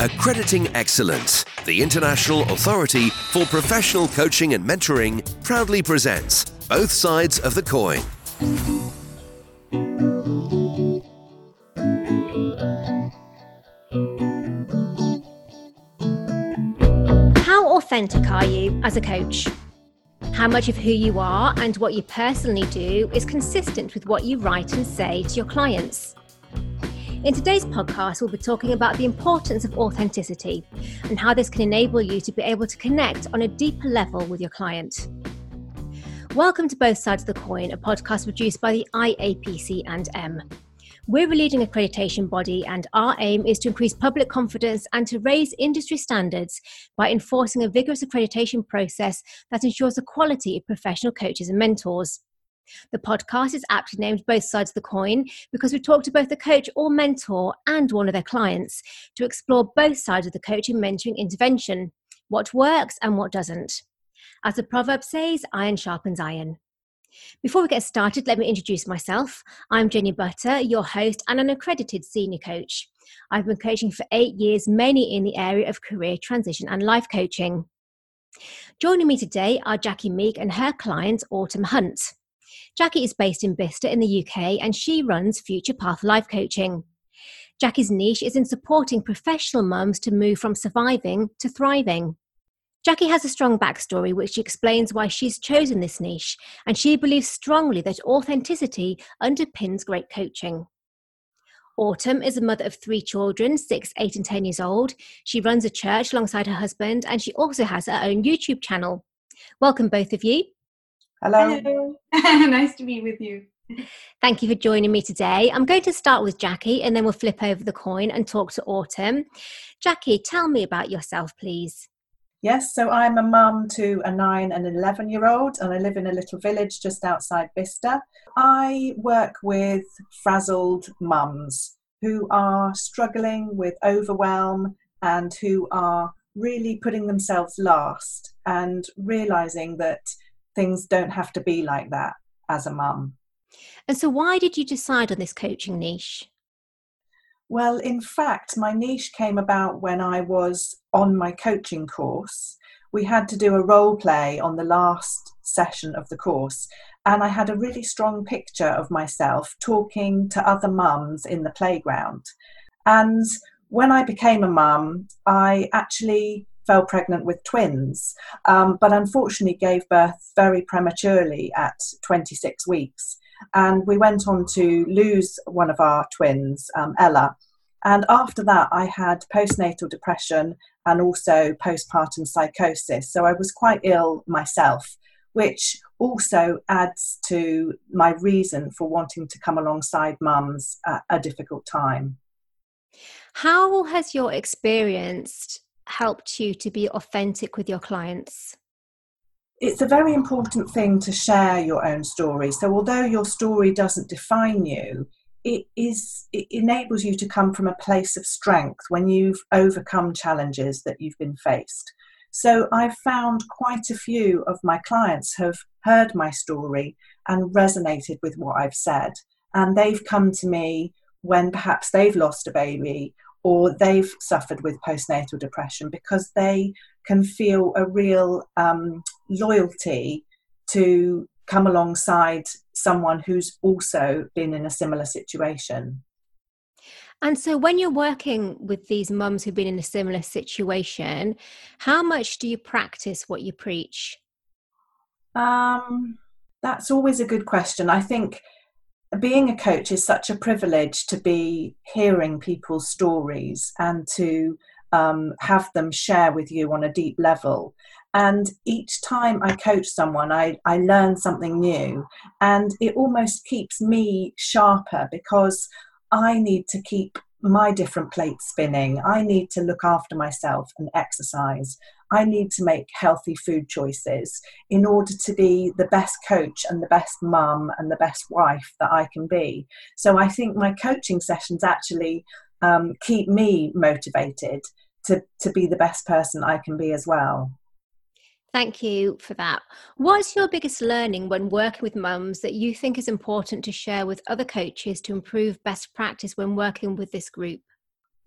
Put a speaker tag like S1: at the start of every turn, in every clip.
S1: Accrediting Excellence, the international authority for professional coaching and mentoring, proudly presents Both Sides of the Coin.
S2: How authentic are you as a coach? How much of who you are and what you personally do is consistent with what you write and say to your clients? In today's podcast, we'll be talking about the importance of authenticity and how this can enable you to be able to connect on a deeper level with your client. Welcome to Both Sides of the Coin, a podcast produced by the IAPC and M. We're a leading accreditation body, and our aim is to increase public confidence and to raise industry standards by enforcing a vigorous accreditation process that ensures the quality of professional coaches and mentors. The podcast is aptly named Both Sides of the Coin because we talk to both the coach or mentor and one of their clients to explore both sides of the coaching mentoring intervention what works and what doesn't. As the proverb says, iron sharpens iron. Before we get started, let me introduce myself. I'm Jenny Butter, your host and an accredited senior coach. I've been coaching for eight years, mainly in the area of career transition and life coaching. Joining me today are Jackie Meek and her client, Autumn Hunt. Jackie is based in Bicester in the UK and she runs Future Path Life Coaching. Jackie's niche is in supporting professional mums to move from surviving to thriving. Jackie has a strong backstory which explains why she's chosen this niche, and she believes strongly that authenticity underpins great coaching. Autumn is a mother of three children, six, eight, and 10 years old. She runs a church alongside her husband, and she also has her own YouTube channel. Welcome, both of you.
S3: Hello. Hello. nice to be with you.
S2: Thank you for joining me today. I'm going to start with Jackie and then we'll flip over the coin and talk to Autumn. Jackie, tell me about yourself, please.
S4: Yes, so I'm a mum to a nine and an 11 year old, and I live in a little village just outside Bicester. I work with frazzled mums who are struggling with overwhelm and who are really putting themselves last and realizing that things don't have to be like that as a mum.
S2: And so, why did you decide on this coaching niche?
S4: Well, in fact, my niche came about when I was on my coaching course. We had to do a role play on the last session of the course, and I had a really strong picture of myself talking to other mums in the playground. And when I became a mum, I actually fell pregnant with twins, um, but unfortunately gave birth very prematurely at 26 weeks. And we went on to lose one of our twins, um, Ella. And after that, I had postnatal depression and also postpartum psychosis. So I was quite ill myself, which also adds to my reason for wanting to come alongside mums at a difficult time.
S2: How has your experience helped you to be authentic with your clients?
S4: It's a very important thing to share your own story. So, although your story doesn't define you, it is it enables you to come from a place of strength when you've overcome challenges that you've been faced. So I've found quite a few of my clients have heard my story and resonated with what I've said. And they've come to me when perhaps they've lost a baby or they've suffered with postnatal depression because they can feel a real um, loyalty to come alongside someone who's also been in a similar situation.
S2: And so, when you're working with these mums who've been in a similar situation, how much do you practice what you preach?
S4: Um, that's always a good question. I think being a coach is such a privilege to be hearing people's stories and to um, have them share with you on a deep level. And each time I coach someone, I, I learn something new. And it almost keeps me sharper because I need to keep my different plates spinning. I need to look after myself and exercise. I need to make healthy food choices in order to be the best coach and the best mum and the best wife that I can be. So I think my coaching sessions actually um, keep me motivated to, to be the best person I can be as well.
S2: Thank you for that. What's your biggest learning when working with mums that you think is important to share with other coaches to improve best practice when working with this group?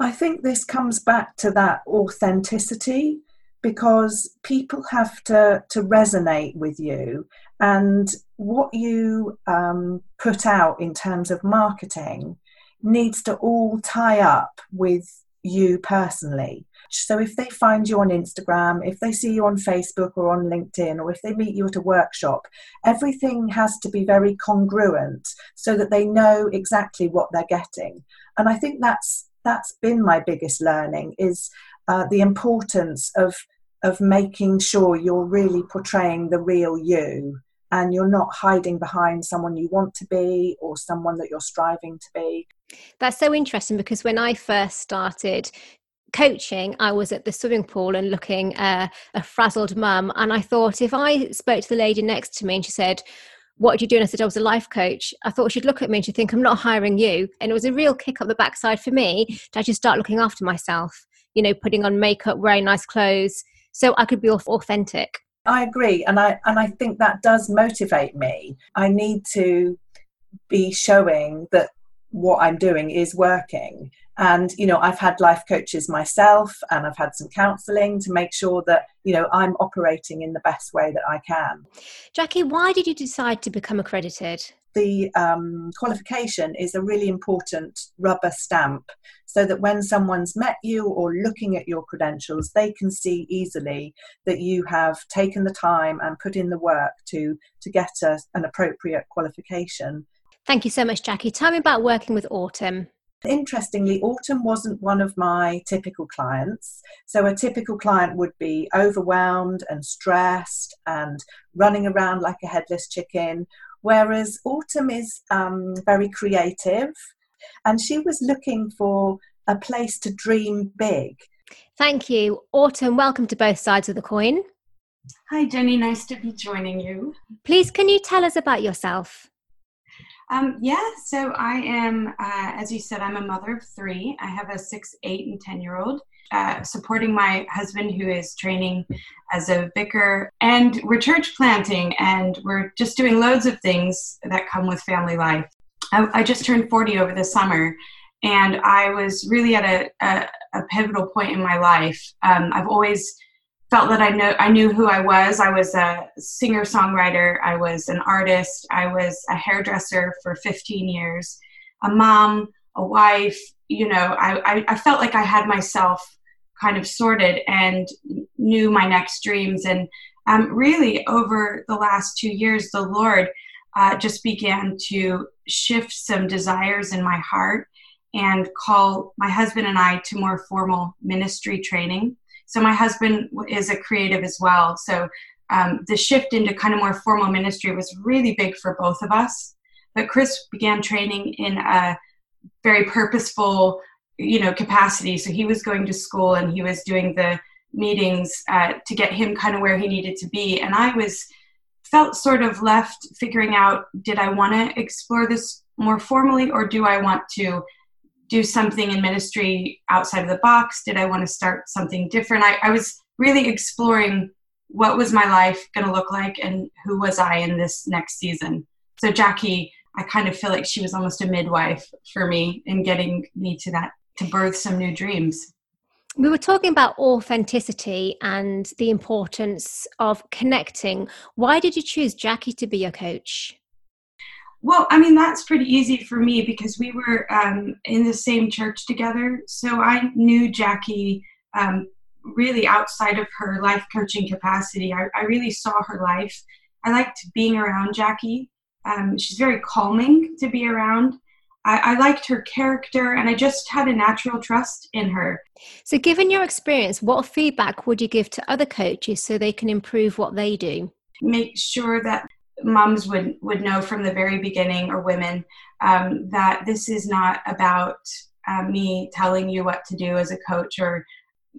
S4: I think this comes back to that authenticity because people have to, to resonate with you and what you um, put out in terms of marketing needs to all tie up with you personally. So if they find you on Instagram, if they see you on Facebook or on LinkedIn, or if they meet you at a workshop, everything has to be very congruent so that they know exactly what they're getting. And I think that's that's been my biggest learning is uh, the importance of of making sure you're really portraying the real you and you're not hiding behind someone you want to be or someone that you're striving to be.
S2: That's so interesting because when I first started coaching, I was at the swimming pool and looking uh, a frazzled mum. And I thought if I spoke to the lady next to me and she said, what are you doing? I said, I was a life coach. I thought she'd look at me and she'd think, I'm not hiring you. And it was a real kick up the backside for me to actually start looking after myself, you know, putting on makeup, wearing nice clothes, so I could be authentic.
S4: I agree. And I, and I think that does motivate me. I need to be showing that what I'm doing is working. And, you know, I've had life coaches myself and I've had some counseling to make sure that, you know, I'm operating in the best way that I can.
S2: Jackie, why did you decide to become accredited?
S4: The um, qualification is a really important rubber stamp so that when someone's met you or looking at your credentials, they can see easily that you have taken the time and put in the work to, to get a, an appropriate qualification.
S2: Thank you so much, Jackie. Tell me about working with Autumn.
S4: Interestingly, Autumn wasn't one of my typical clients. So, a typical client would be overwhelmed and stressed and running around like a headless chicken, whereas Autumn is um, very creative and she was looking for a place to dream big.
S2: Thank you. Autumn, welcome to both sides of the coin.
S3: Hi, Jenny. Nice to be joining you.
S2: Please, can you tell us about yourself?
S3: Um, yeah, so I am, uh, as you said, I'm a mother of three. I have a six, eight, and 10 year old. Uh, supporting my husband who is training as a vicar and we're church planting and we're just doing loads of things that come with family life i, I just turned 40 over the summer and i was really at a, a, a pivotal point in my life um, i've always felt that I know I knew who I was. I was a singer songwriter. I was an artist. I was a hairdresser for 15 years, a mom, a wife. You know, I, I, I felt like I had myself kind of sorted and knew my next dreams. And um, really, over the last two years, the Lord uh, just began to shift some desires in my heart and call my husband and I to more formal ministry training so my husband is a creative as well. So um, the shift into kind of more formal ministry was really big for both of us. But Chris began training in a very purposeful, you know, capacity. So he was going to school and he was doing the meetings uh, to get him kind of where he needed to be. And I was felt sort of left figuring out: did I want to explore this more formally, or do I want to do something in ministry outside of the box? Did I want to start something different? I, I was really exploring what was my life going to look like and who was I in this next season. So, Jackie, I kind of feel like she was almost a midwife for me in getting me to that, to birth some new dreams.
S2: We were talking about authenticity and the importance of connecting. Why did you choose Jackie to be your coach?
S3: Well, I mean, that's pretty easy for me because we were um, in the same church together. So I knew Jackie um, really outside of her life coaching capacity. I, I, really saw her life. I liked being around Jackie. Um, she's very calming to be around. I, I liked her character and I just had a natural trust in her.
S2: So, given your experience, what feedback would you give to other coaches so they can improve what they do?
S3: Make sure that moms would would know from the very beginning or women um, that this is not about uh, me telling you what to do as a coach or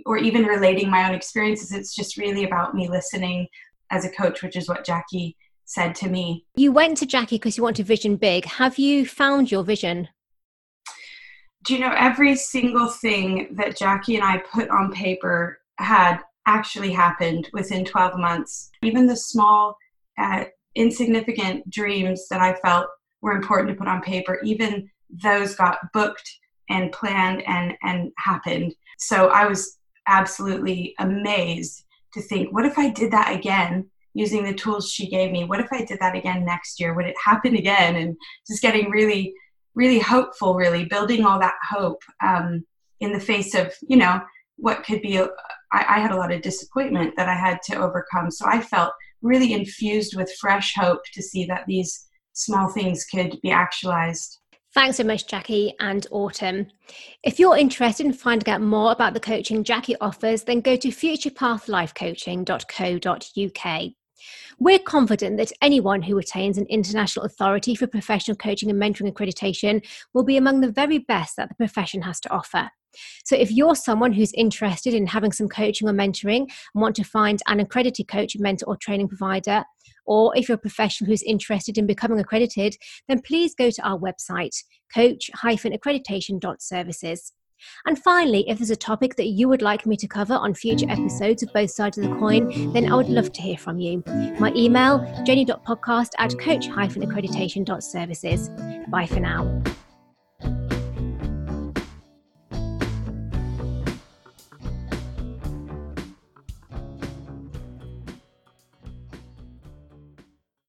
S3: or even relating my own experiences it's just really about me listening as a coach which is what jackie said to me
S2: you went to jackie because you want to vision big. Have you found your vision?
S3: Do you know every single thing that jackie and i put on paper had actually happened within 12 months. Even the small uh, insignificant dreams that I felt were important to put on paper, even those got booked and planned and and happened. So I was absolutely amazed to think, what if I did that again using the tools she gave me? What if I did that again next year? Would it happen again? And just getting really, really hopeful, really building all that hope um, in the face of, you know, what could be. A, I, I had a lot of disappointment that I had to overcome. So I felt really infused with fresh hope to see that these small things could be actualized.
S2: Thanks so much, Jackie and Autumn. If you're interested in finding out more about the coaching Jackie offers, then go to futurepathlifecoaching.co.uk. We're confident that anyone who attains an international authority for professional coaching and mentoring accreditation will be among the very best that the profession has to offer. So, if you're someone who's interested in having some coaching or mentoring and want to find an accredited coach, mentor, or training provider, or if you're a professional who's interested in becoming accredited, then please go to our website, coach-accreditation.services. And finally, if there's a topic that you would like me to cover on future episodes of Both Sides of the Coin, then I would love to hear from you. My email, jenny.podcast at coach-accreditation.services. Bye for now.